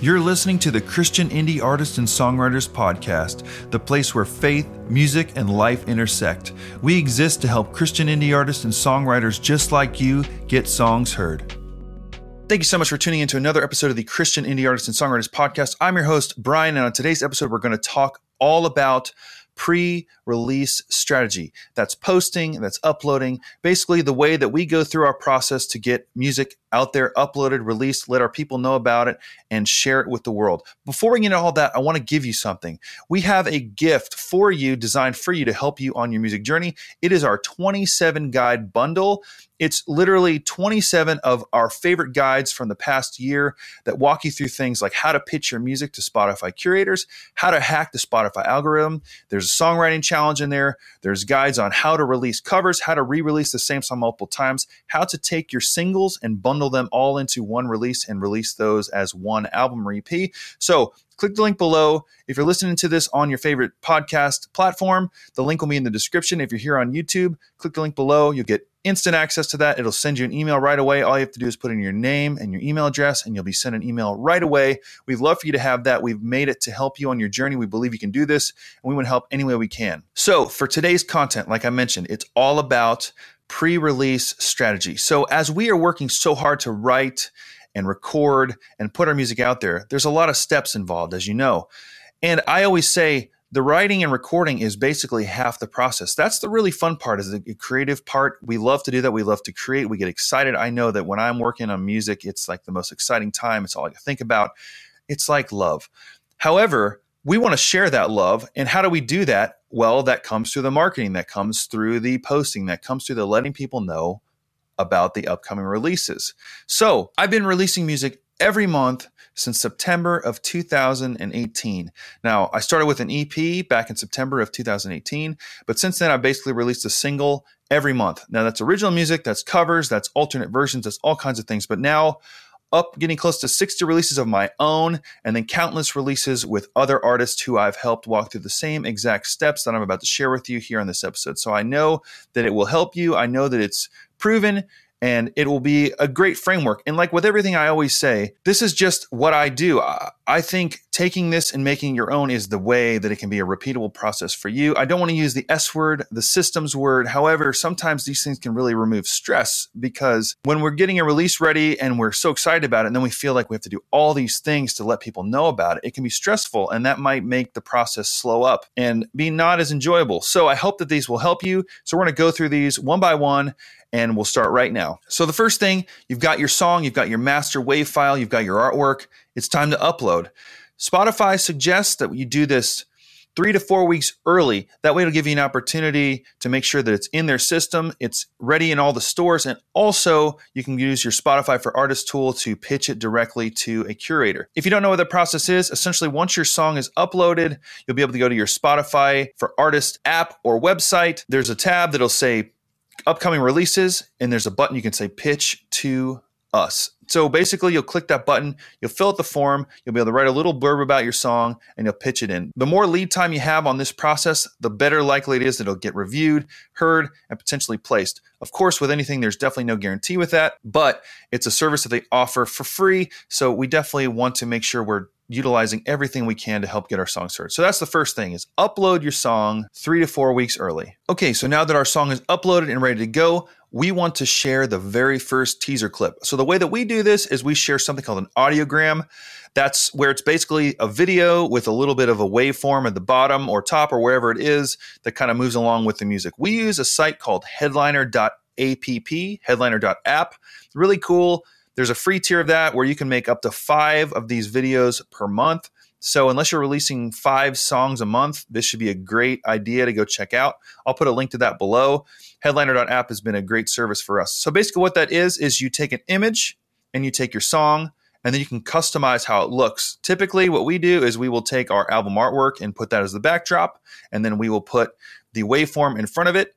You're listening to the Christian Indie Artists and Songwriters Podcast, the place where faith, music, and life intersect. We exist to help Christian indie artists and songwriters just like you get songs heard. Thank you so much for tuning in to another episode of the Christian Indie Artists and Songwriters Podcast. I'm your host, Brian, and on today's episode, we're going to talk all about pre release strategy. That's posting, that's uploading, basically the way that we go through our process to get music out there, uploaded, released, let our people know about it, and share it with the world. Before we get into all that, I want to give you something. We have a gift for you designed for you to help you on your music journey. It is our 27 guide bundle. It's literally 27 of our favorite guides from the past year that walk you through things like how to pitch your music to Spotify curators, how to hack the Spotify algorithm. There's a songwriting challenge in there. There's guides on how to release covers, how to re release the same song multiple times, how to take your singles and bundle bundle them all into one release and release those as one album EP. So click the link below. If you're listening to this on your favorite podcast platform, the link will be in the description. If you're here on YouTube, click the link below. You'll get instant access to that. It'll send you an email right away. All you have to do is put in your name and your email address, and you'll be sent an email right away. We'd love for you to have that. We've made it to help you on your journey. We believe you can do this, and we want to help any way we can. So, for today's content, like I mentioned, it's all about pre release strategy. So, as we are working so hard to write and record and put our music out there, there's a lot of steps involved, as you know. And I always say the writing and recording is basically half the process. That's the really fun part, is the creative part. We love to do that. We love to create. We get excited. I know that when I'm working on music, it's like the most exciting time. It's all I can think about. It's like love. However, we want to share that love. And how do we do that? Well, that comes through the marketing, that comes through the posting, that comes through the letting people know about the upcoming releases. So I've been releasing music every month since September of 2018. Now, I started with an EP back in September of 2018, but since then I've basically released a single every month. Now, that's original music, that's covers, that's alternate versions, that's all kinds of things. But now up getting close to 60 releases of my own and then countless releases with other artists who I've helped walk through the same exact steps that I'm about to share with you here on this episode. So I know that it will help you. I know that it's proven and it will be a great framework. And like with everything I always say, this is just what I do. I think taking this and making your own is the way that it can be a repeatable process for you. I don't want to use the S word, the systems word. However, sometimes these things can really remove stress because when we're getting a release ready and we're so excited about it, and then we feel like we have to do all these things to let people know about it, it can be stressful and that might make the process slow up and be not as enjoyable. So I hope that these will help you. So we're going to go through these one by one and we'll start right now. So the first thing, you've got your song, you've got your master wave file, you've got your artwork. It's time to upload. Spotify suggests that you do this three to four weeks early. That way, it'll give you an opportunity to make sure that it's in their system, it's ready in all the stores, and also you can use your Spotify for Artists tool to pitch it directly to a curator. If you don't know what the process is, essentially, once your song is uploaded, you'll be able to go to your Spotify for Artists app or website. There's a tab that'll say upcoming releases, and there's a button you can say pitch to us. So basically, you'll click that button, you'll fill out the form, you'll be able to write a little blurb about your song, and you'll pitch it in. The more lead time you have on this process, the better likely it is that it'll get reviewed, heard, and potentially placed. Of course, with anything, there's definitely no guarantee with that, but it's a service that they offer for free. So we definitely want to make sure we're utilizing everything we can to help get our songs heard. So that's the first thing is upload your song 3 to 4 weeks early. Okay, so now that our song is uploaded and ready to go, we want to share the very first teaser clip. So the way that we do this is we share something called an audiogram. That's where it's basically a video with a little bit of a waveform at the bottom or top or wherever it is that kind of moves along with the music. We use a site called headliner.app, headliner.app. Really cool. There's a free tier of that where you can make up to five of these videos per month. So, unless you're releasing five songs a month, this should be a great idea to go check out. I'll put a link to that below. Headliner.app has been a great service for us. So, basically, what that is, is you take an image and you take your song, and then you can customize how it looks. Typically, what we do is we will take our album artwork and put that as the backdrop, and then we will put the waveform in front of it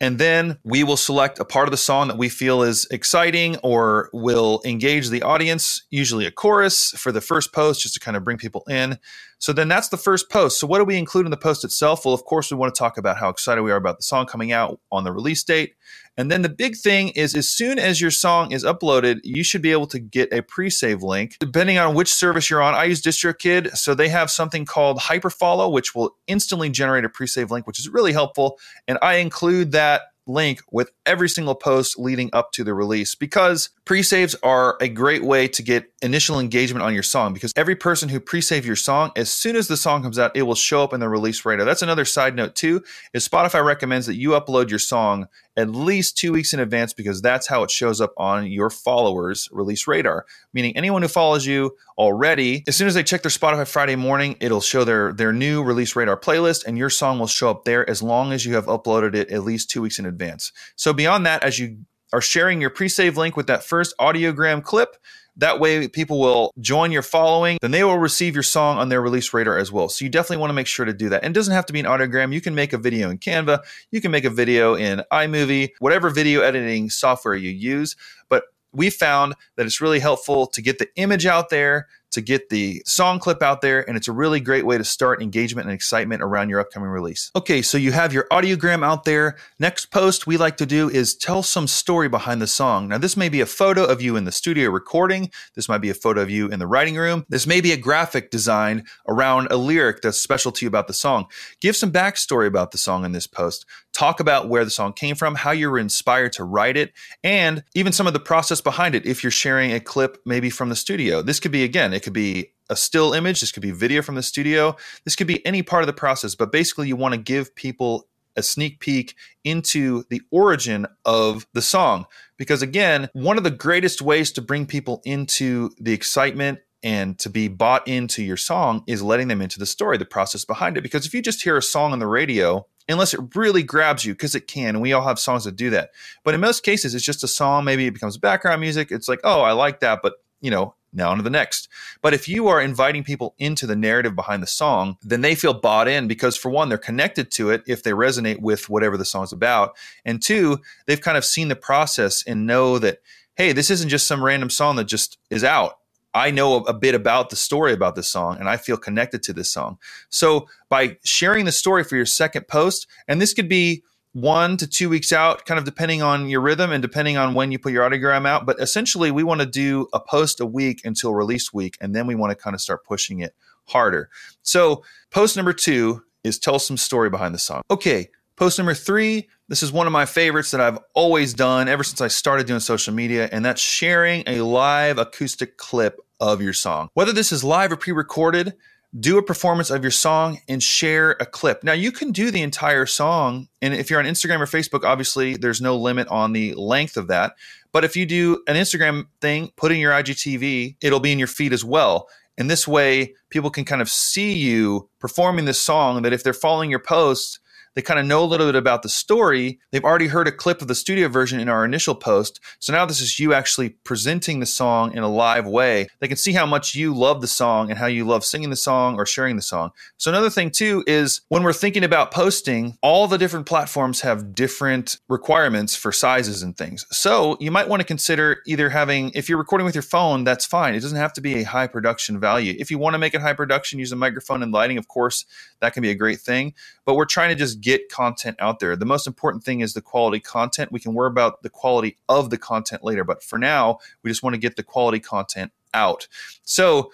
and then we will select a part of the song that we feel is exciting or will engage the audience, usually a chorus for the first post, just to kind of bring people in. So then that's the first post. So what do we include in the post itself? Well, of course, we want to talk about how excited we are about the song coming out on the release date. And then the big thing is as soon as your song is uploaded, you should be able to get a pre-save link. Depending on which service you're on, I use DistroKid, so they have something called Hyperfollow, which will instantly generate a pre-save link, which is really helpful. And I include that link with every single post leading up to the release because pre-saves are a great way to get initial engagement on your song because every person who pre-save your song as soon as the song comes out it will show up in the release radar. That's another side note too is spotify recommends that you upload your song at least two weeks in advance because that's how it shows up on your followers release radar. Meaning anyone who follows you already as soon as they check their spotify friday morning it'll show their their new release radar playlist and your song will show up there as long as you have uploaded it at least two weeks in advance. So beyond that as you are sharing your pre-save link with that first audiogram clip that way, people will join your following. Then they will receive your song on their release radar as well. So you definitely want to make sure to do that. And it doesn't have to be an audiogram. You can make a video in Canva. You can make a video in iMovie, whatever video editing software you use. But we found that it's really helpful to get the image out there to get the song clip out there, and it's a really great way to start engagement and excitement around your upcoming release. Okay, so you have your audiogram out there. Next post we like to do is tell some story behind the song. Now, this may be a photo of you in the studio recording, this might be a photo of you in the writing room, this may be a graphic design around a lyric that's special to you about the song. Give some backstory about the song in this post. Talk about where the song came from, how you were inspired to write it, and even some of the process behind it if you're sharing a clip maybe from the studio. This could be, again, it could be a still image, this could be video from the studio, this could be any part of the process, but basically you want to give people a sneak peek into the origin of the song. Because again, one of the greatest ways to bring people into the excitement and to be bought into your song is letting them into the story, the process behind it. Because if you just hear a song on the radio, unless it really grabs you, because it can, we all have songs that do that. But in most cases, it's just a song. Maybe it becomes background music. It's like, oh, I like that, but you know, now on to the next. But if you are inviting people into the narrative behind the song, then they feel bought in because, for one, they're connected to it if they resonate with whatever the song's about. And two, they've kind of seen the process and know that, hey, this isn't just some random song that just is out. I know a bit about the story about this song and I feel connected to this song. So by sharing the story for your second post, and this could be one to two weeks out, kind of depending on your rhythm and depending on when you put your audiogram out. But essentially, we want to do a post a week until release week, and then we want to kind of start pushing it harder. So, post number two is tell some story behind the song. Okay, post number three. This is one of my favorites that I've always done ever since I started doing social media, and that's sharing a live acoustic clip of your song. Whether this is live or pre recorded, do a performance of your song and share a clip. Now, you can do the entire song. And if you're on Instagram or Facebook, obviously there's no limit on the length of that. But if you do an Instagram thing, put in your IGTV, it'll be in your feed as well. And this way, people can kind of see you performing this song that if they're following your posts, they kind of know a little bit about the story. They've already heard a clip of the studio version in our initial post. So now this is you actually presenting the song in a live way. They can see how much you love the song and how you love singing the song or sharing the song. So another thing too is when we're thinking about posting, all the different platforms have different requirements for sizes and things. So you might want to consider either having, if you're recording with your phone, that's fine. It doesn't have to be a high production value. If you want to make it high production, use a microphone and lighting, of course, that can be a great thing. But we're trying to just get content out there. The most important thing is the quality content. We can worry about the quality of the content later, but for now, we just want to get the quality content out. So,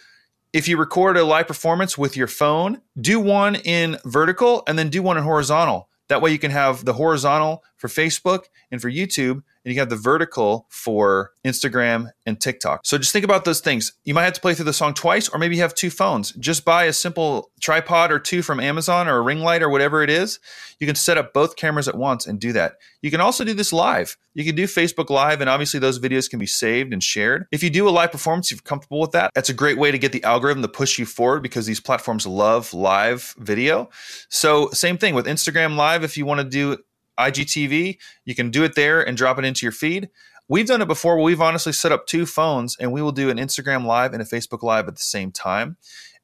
if you record a live performance with your phone, do one in vertical and then do one in horizontal. That way, you can have the horizontal for Facebook and for YouTube and you have the vertical for Instagram and TikTok. So just think about those things. You might have to play through the song twice, or maybe you have two phones. Just buy a simple tripod or two from Amazon or a ring light or whatever it is. You can set up both cameras at once and do that. You can also do this live. You can do Facebook Live, and obviously those videos can be saved and shared. If you do a live performance, you're comfortable with that, that's a great way to get the algorithm to push you forward because these platforms love live video. So, same thing with Instagram Live. If you want to do IGTV. You can do it there and drop it into your feed. We've done it before. We've honestly set up two phones and we will do an Instagram live and a Facebook live at the same time.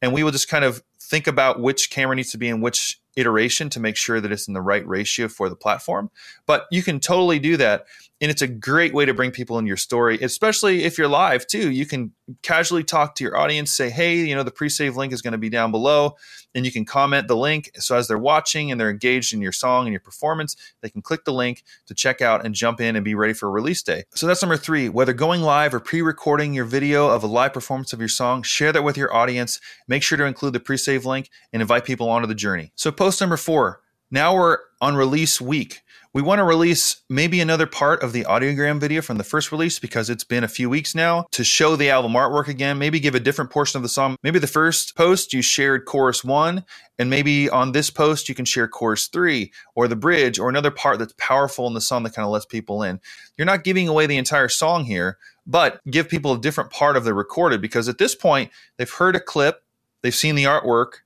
And we will just kind of think about which camera needs to be in which iteration to make sure that it's in the right ratio for the platform. But you can totally do that. and it's a great way to bring people in your story, especially if you're live too. You can casually talk to your audience, say, "Hey, you know, the pre-save link is going to be down below," and you can comment the link. So as they're watching and they're engaged in your song and your performance, they can click the link to check out and jump in and be ready for release day. So that's number three. Whether going live or pre-recording your video of a live performance of your song, share that with your audience. Make sure to include the pre-save link and invite people onto the journey. So post number four. Now we're on release week we want to release maybe another part of the audiogram video from the first release because it's been a few weeks now to show the album artwork again. Maybe give a different portion of the song. Maybe the first post you shared chorus one, and maybe on this post you can share chorus three or the bridge or another part that's powerful in the song that kind of lets people in. You're not giving away the entire song here, but give people a different part of the recorded because at this point they've heard a clip, they've seen the artwork,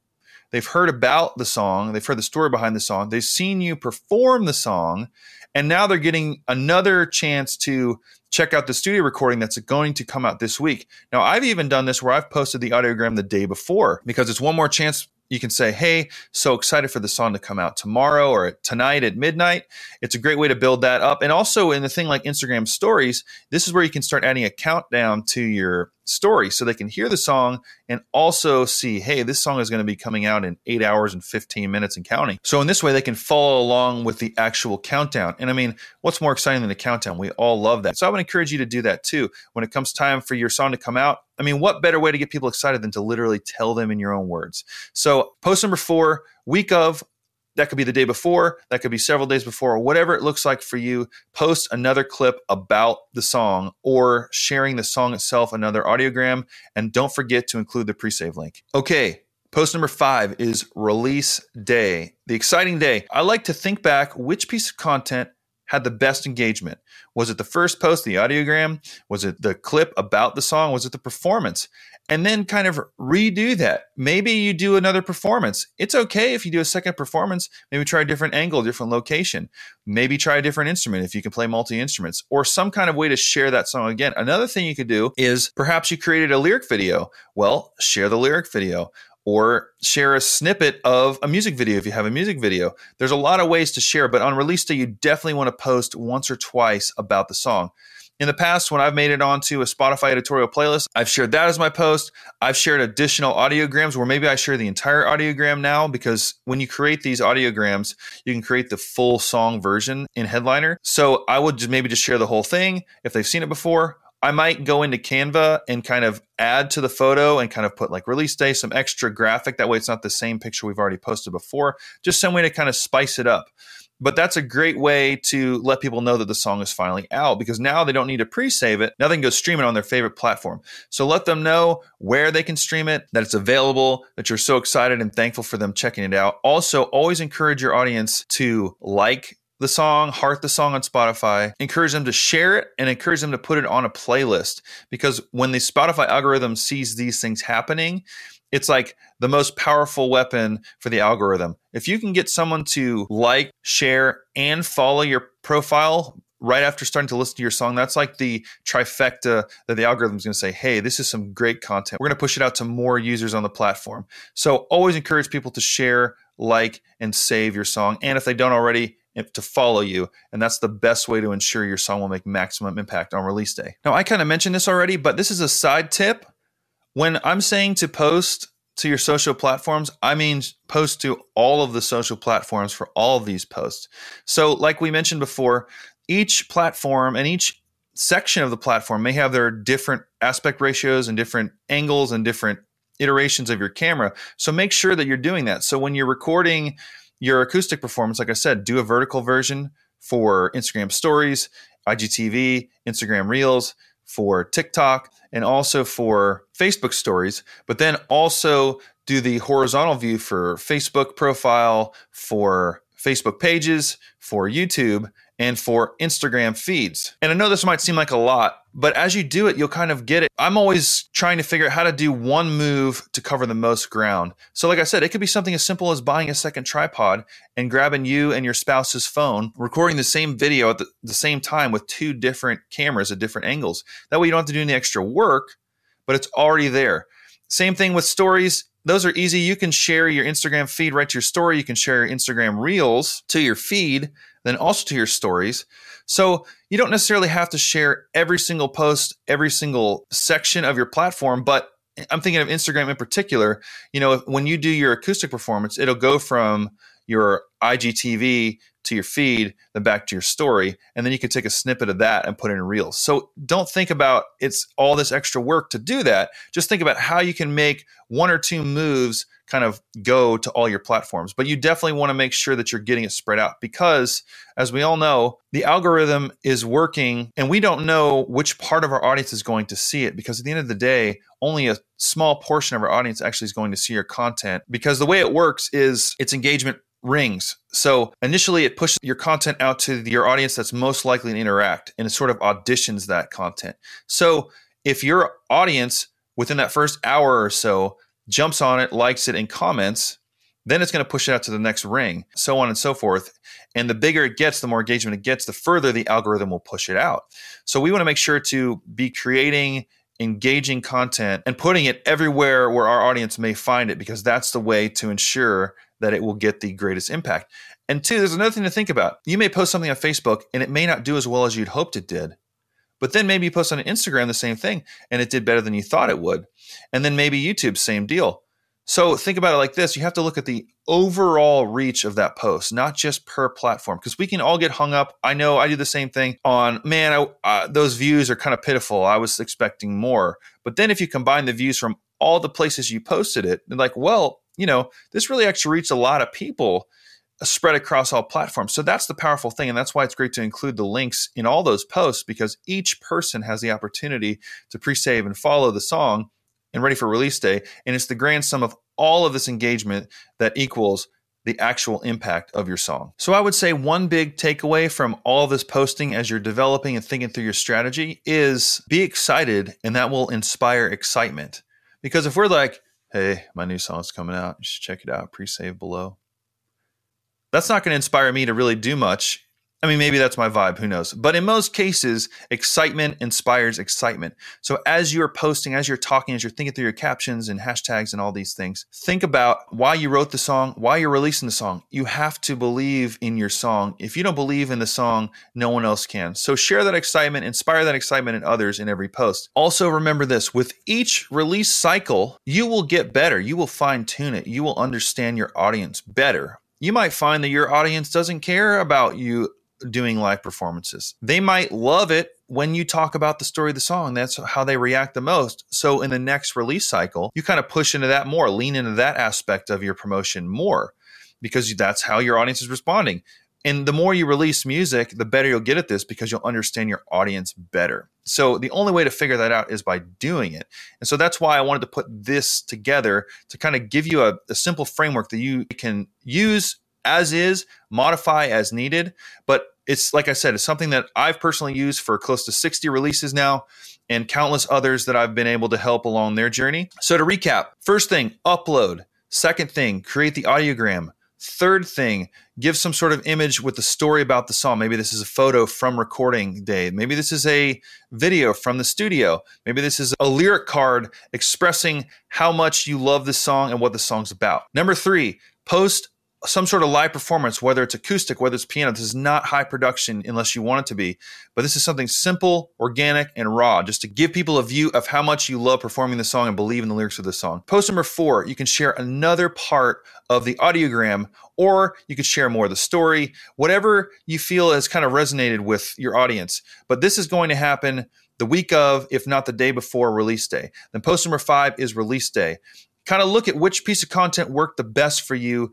They've heard about the song, they've heard the story behind the song, they've seen you perform the song, and now they're getting another chance to check out the studio recording that's going to come out this week. Now, I've even done this where I've posted the audiogram the day before because it's one more chance you can say, Hey, so excited for the song to come out tomorrow or tonight at midnight. It's a great way to build that up. And also in the thing like Instagram stories, this is where you can start adding a countdown to your story so they can hear the song and also see, hey, this song is going to be coming out in eight hours and 15 minutes and counting. So, in this way, they can follow along with the actual countdown. And I mean, what's more exciting than a countdown? We all love that. So, I would encourage you to do that too. When it comes time for your song to come out, I mean, what better way to get people excited than to literally tell them in your own words? So, post number four, week of that could be the day before, that could be several days before, or whatever it looks like for you. Post another clip about the song or sharing the song itself, another audiogram, and don't forget to include the pre save link. Okay, Post number five is release day, the exciting day. I like to think back which piece of content had the best engagement. Was it the first post, the audiogram? Was it the clip about the song? Was it the performance? and then kind of redo that. Maybe you do another performance. It's okay if you do a second performance, maybe try a different angle, different location. Maybe try a different instrument if you can play multi instruments or some kind of way to share that song again. Another thing you could do is perhaps you created a lyric video. Well, share the lyric video or share a snippet of a music video if you have a music video. There's a lot of ways to share, but on release day, you definitely want to post once or twice about the song. In the past, when I've made it onto a Spotify editorial playlist, I've shared that as my post. I've shared additional audiograms where maybe I share the entire audiogram now because when you create these audiograms, you can create the full song version in Headliner. So I would just maybe just share the whole thing if they've seen it before. I might go into Canva and kind of add to the photo and kind of put like release day, some extra graphic. That way it's not the same picture we've already posted before. Just some way to kind of spice it up. But that's a great way to let people know that the song is finally out because now they don't need to pre save it. Now they can go stream it on their favorite platform. So let them know where they can stream it, that it's available, that you're so excited and thankful for them checking it out. Also, always encourage your audience to like the song, heart the song on Spotify, encourage them to share it and encourage them to put it on a playlist because when the Spotify algorithm sees these things happening, it's like the most powerful weapon for the algorithm. If you can get someone to like, share, and follow your profile right after starting to listen to your song, that's like the trifecta that the algorithm is going to say, hey, this is some great content. We're going to push it out to more users on the platform. So always encourage people to share, like, and save your song. And if they don't already, to follow you. And that's the best way to ensure your song will make maximum impact on release day. Now, I kind of mentioned this already, but this is a side tip when I'm saying to post to your social platforms, I mean post to all of the social platforms for all of these posts. So, like we mentioned before, each platform and each section of the platform may have their different aspect ratios and different angles and different iterations of your camera. So, make sure that you're doing that. So, when you're recording your acoustic performance, like I said, do a vertical version for Instagram stories, IGTV, Instagram Reels, for TikTok and also for Facebook stories, but then also do the horizontal view for Facebook profile, for Facebook pages, for YouTube, and for Instagram feeds. And I know this might seem like a lot, but as you do it, you'll kind of get it. I'm always trying to figure out how to do one move to cover the most ground. So, like I said, it could be something as simple as buying a second tripod and grabbing you and your spouse's phone, recording the same video at the, the same time with two different cameras at different angles. That way, you don't have to do any extra work, but it's already there. Same thing with stories those are easy. You can share your Instagram feed right to your story. You can share your Instagram reels to your feed, then also to your stories. So you don't necessarily have to share every single post, every single section of your platform, but I'm thinking of Instagram in particular. You know, when you do your acoustic performance, it'll go from your IGTV to your feed, then back to your story, and then you can take a snippet of that and put it in Reels. So don't think about it's all this extra work to do that. Just think about how you can make one or two moves kind of go to all your platforms. But you definitely want to make sure that you're getting it spread out because, as we all know, the algorithm is working and we don't know which part of our audience is going to see it because at the end of the day, only a small portion of our audience actually is going to see your content because the way it works is it's engagement rings. So initially, it pushes your content out to your audience that's most likely to interact and it sort of auditions that content. So if your audience within that first hour or so jumps on it, likes it, and comments, then it's going to push it out to the next ring, so on and so forth. And the bigger it gets, the more engagement it gets, the further the algorithm will push it out. So we want to make sure to be creating engaging content and putting it everywhere where our audience may find it because that's the way to ensure that it will get the greatest impact. And two, there's another thing to think about. You may post something on Facebook and it may not do as well as you'd hoped it did. But then maybe you post on Instagram the same thing and it did better than you thought it would. And then maybe YouTube, same deal. So think about it like this you have to look at the overall reach of that post, not just per platform, because we can all get hung up. I know I do the same thing on, man, I, uh, those views are kind of pitiful. I was expecting more. But then if you combine the views from all the places you posted it, like, well, you know, this really actually reached a lot of people uh, spread across all platforms. So that's the powerful thing. And that's why it's great to include the links in all those posts because each person has the opportunity to pre save and follow the song and ready for release day. And it's the grand sum of all of this engagement that equals the actual impact of your song. So I would say one big takeaway from all this posting as you're developing and thinking through your strategy is be excited and that will inspire excitement. Because if we're like, hey, my new song's coming out, you should check it out, pre-save below. That's not going to inspire me to really do much. I mean, maybe that's my vibe, who knows? But in most cases, excitement inspires excitement. So as you're posting, as you're talking, as you're thinking through your captions and hashtags and all these things, think about why you wrote the song, why you're releasing the song. You have to believe in your song. If you don't believe in the song, no one else can. So share that excitement, inspire that excitement in others in every post. Also, remember this with each release cycle, you will get better. You will fine tune it. You will understand your audience better you might find that your audience doesn't care about you doing live performances. They might love it when you talk about the story of the song. That's how they react the most. So in the next release cycle, you kind of push into that more, lean into that aspect of your promotion more because that's how your audience is responding. And the more you release music, the better you'll get at this because you'll understand your audience better. So the only way to figure that out is by doing it. And so that's why I wanted to put this together to kind of give you a, a simple framework that you can use as is, modify as needed. But it's like I said, it's something that I've personally used for close to 60 releases now and countless others that I've been able to help along their journey. So to recap, first thing, upload. Second thing, create the audiogram. Third thing, give some sort of image with the story about the song. Maybe this is a photo from recording day. Maybe this is a video from the studio. Maybe this is a lyric card expressing how much you love the song and what the song's about. Number three, post some sort of live performance, whether it's acoustic, whether it's piano. This is not high production unless you want it to be, but this is something simple, organic, and raw, just to give people a view of how much you love performing the song and believe in the lyrics of the song. Post number four, you can share another part of the audiogram, or you could share more of the story, whatever you feel has kind of resonated with your audience. But this is going to happen the week of, if not the day before release day. Then post number five is release day kind of look at which piece of content worked the best for you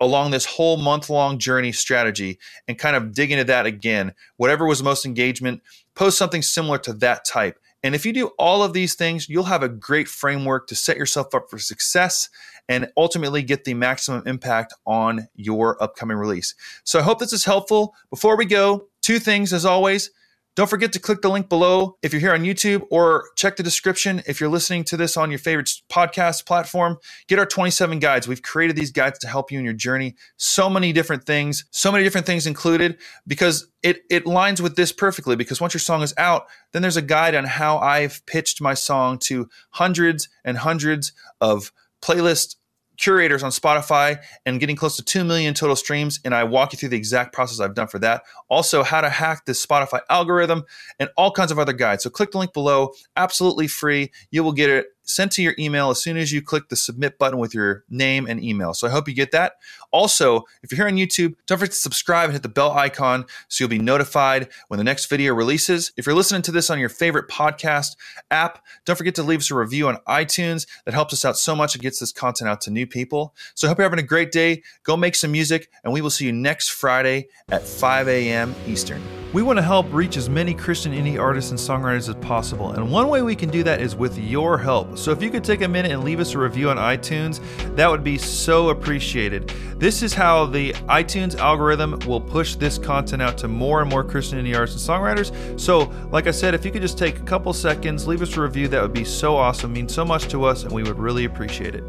along this whole month long journey strategy and kind of dig into that again. Whatever was most engagement, post something similar to that type. And if you do all of these things, you'll have a great framework to set yourself up for success and ultimately get the maximum impact on your upcoming release. So I hope this is helpful. Before we go, two things as always. Don't forget to click the link below if you're here on YouTube or check the description if you're listening to this on your favorite podcast platform. Get our 27 guides. We've created these guides to help you in your journey. So many different things, so many different things included because it, it lines with this perfectly because once your song is out, then there's a guide on how I've pitched my song to hundreds and hundreds of playlist curators on Spotify and getting close to 2 million total streams. And I walk you through the exact process I've done for that. Also, how to hack the Spotify algorithm and all kinds of other guides. So click the link below, absolutely free. You will get it sent to your email as soon as you click the submit button with your name and email. So I hope you get that. Also, if you're here on YouTube, don't forget to subscribe and hit the bell icon so you'll be notified when the next video releases. If you're listening to this on your favorite podcast app, don't forget to leave us a review on iTunes. That helps us out so much. and gets this content out to new people. So I hope you're having a great day. Go make some music, and we will see you next Friday at 5 a.m. Eastern. We want to help reach as many Christian indie artists and songwriters as possible, and one way we can do that is with your help. So if you could take a minute and leave us a review on iTunes, that would be so appreciated. This is how the iTunes algorithm will push this content out to more and more Christian indie artists and songwriters. So, like I said, if you could just take a couple seconds, leave us a review, that would be so awesome, means so much to us, and we would really appreciate it.